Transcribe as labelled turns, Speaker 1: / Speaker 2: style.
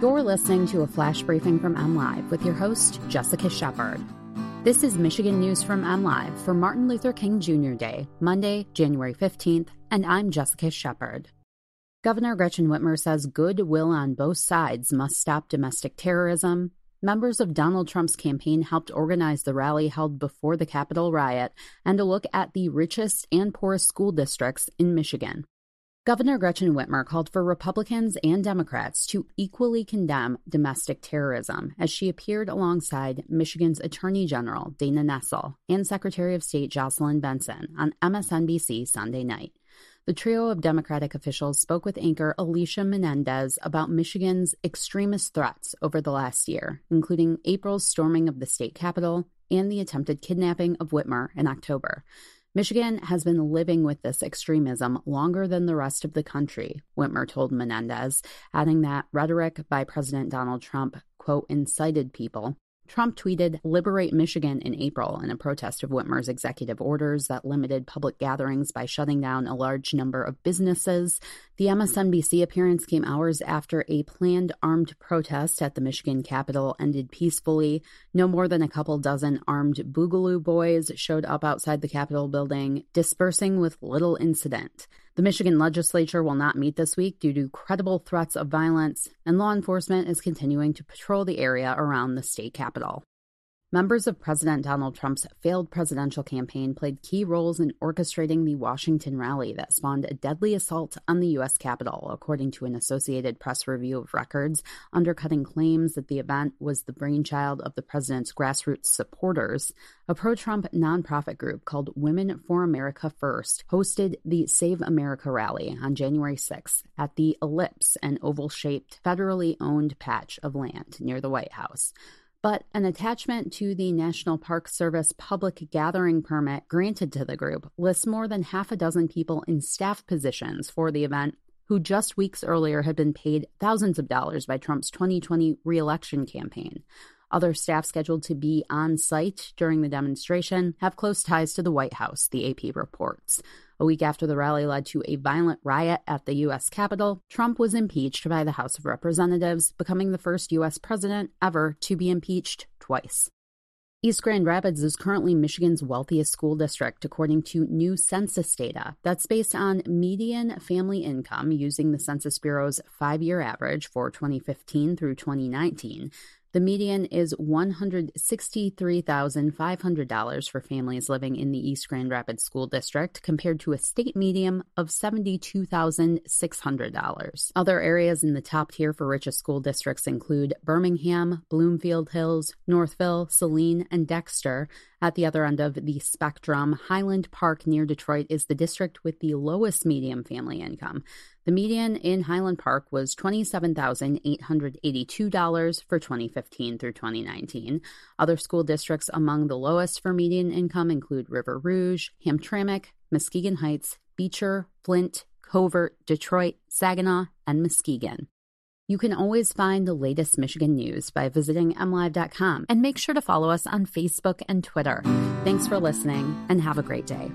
Speaker 1: You're listening to a flash briefing from MLive with your host, Jessica Shepard. This is Michigan News from MLive for Martin Luther King Jr. Day, Monday, January 15th, and I'm Jessica Shepard. Governor Gretchen Whitmer says goodwill on both sides must stop domestic terrorism. Members of Donald Trump's campaign helped organize the rally held before the Capitol riot and a look at the richest and poorest school districts in Michigan. Governor Gretchen Whitmer called for Republicans and Democrats to equally condemn domestic terrorism as she appeared alongside Michigan's Attorney General Dana Nessel and Secretary of State Jocelyn Benson on MSNBC Sunday night. The trio of Democratic officials spoke with anchor Alicia Menendez about Michigan's extremist threats over the last year, including April's storming of the state capitol and the attempted kidnapping of Whitmer in October. Michigan has been living with this extremism longer than the rest of the country, Whitmer told Menendez, adding that rhetoric by President Donald Trump, quote, incited people Trump tweeted, Liberate Michigan in April in a protest of Whitmer's executive orders that limited public gatherings by shutting down a large number of businesses. The MSNBC appearance came hours after a planned armed protest at the Michigan Capitol ended peacefully. No more than a couple dozen armed Boogaloo boys showed up outside the Capitol building, dispersing with little incident. The Michigan legislature will not meet this week due to credible threats of violence, and law enforcement is continuing to patrol the area around the state capitol. Members of President Donald Trump's failed presidential campaign played key roles in orchestrating the Washington rally that spawned a deadly assault on the U.S. Capitol, according to an Associated Press review of records, undercutting claims that the event was the brainchild of the president's grassroots supporters. A pro Trump nonprofit group called Women for America First hosted the Save America rally on January 6th at the Ellipse, an oval shaped, federally owned patch of land near the White House but an attachment to the National Park Service public gathering permit granted to the group lists more than half a dozen people in staff positions for the event who just weeks earlier had been paid thousands of dollars by Trump's 2020 reelection campaign. Other staff scheduled to be on site during the demonstration have close ties to the White House, the AP reports. A week after the rally led to a violent riot at the U.S. Capitol, Trump was impeached by the House of Representatives, becoming the first U.S. president ever to be impeached twice. East Grand Rapids is currently Michigan's wealthiest school district, according to new census data that's based on median family income using the Census Bureau's five year average for 2015 through 2019. The median is $163,500 for families living in the East Grand Rapids School District, compared to a state median of $72,600. Other areas in the top tier for richest school districts include Birmingham, Bloomfield Hills, Northville, Saline, and Dexter, at the other end of the spectrum, Highland Park near Detroit is the district with the lowest median family income. The median in Highland Park was $27,882 for 2015 through 2019. Other school districts among the lowest for median income include River Rouge, Hamtramck, Muskegon Heights, Beecher, Flint, Covert, Detroit, Saginaw, and Muskegon. You can always find the latest Michigan news by visiting mlive.com and make sure to follow us on Facebook and Twitter. Thanks for listening and have a great day.